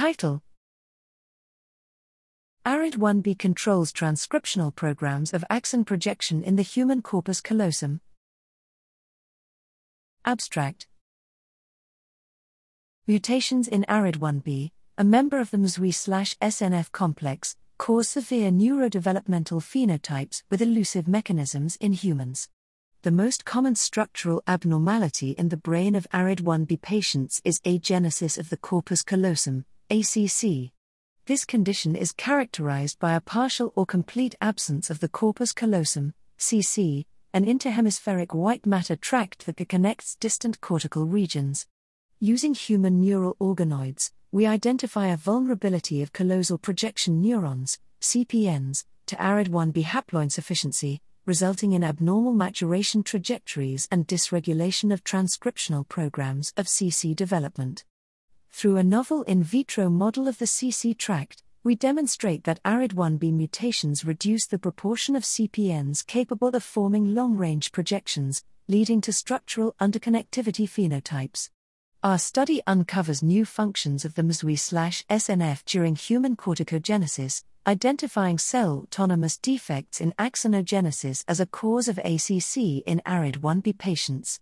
Title ARID1B controls transcriptional programs of axon projection in the human corpus callosum. Abstract Mutations in ARID1B, a member of the MSWI/SNF complex, cause severe neurodevelopmental phenotypes with elusive mechanisms in humans. The most common structural abnormality in the brain of ARID1B patients is agenesis of the corpus callosum, ACC. This condition is characterized by a partial or complete absence of the corpus callosum, CC, an interhemispheric white matter tract that connects distant cortical regions. Using human neural organoids, we identify a vulnerability of callosal projection neurons, CPNs, to ARID1B haploinsufficiency, resulting in abnormal maturation trajectories and dysregulation of transcriptional programs of CC development. Through a novel in vitro model of the CC tract, we demonstrate that ARID1B mutations reduce the proportion of CPNs capable of forming long range projections, leading to structural underconnectivity phenotypes. Our study uncovers new functions of the MSWI/SNF during human corticogenesis, identifying cell autonomous defects in axonogenesis as a cause of ACC in ARID1B patients.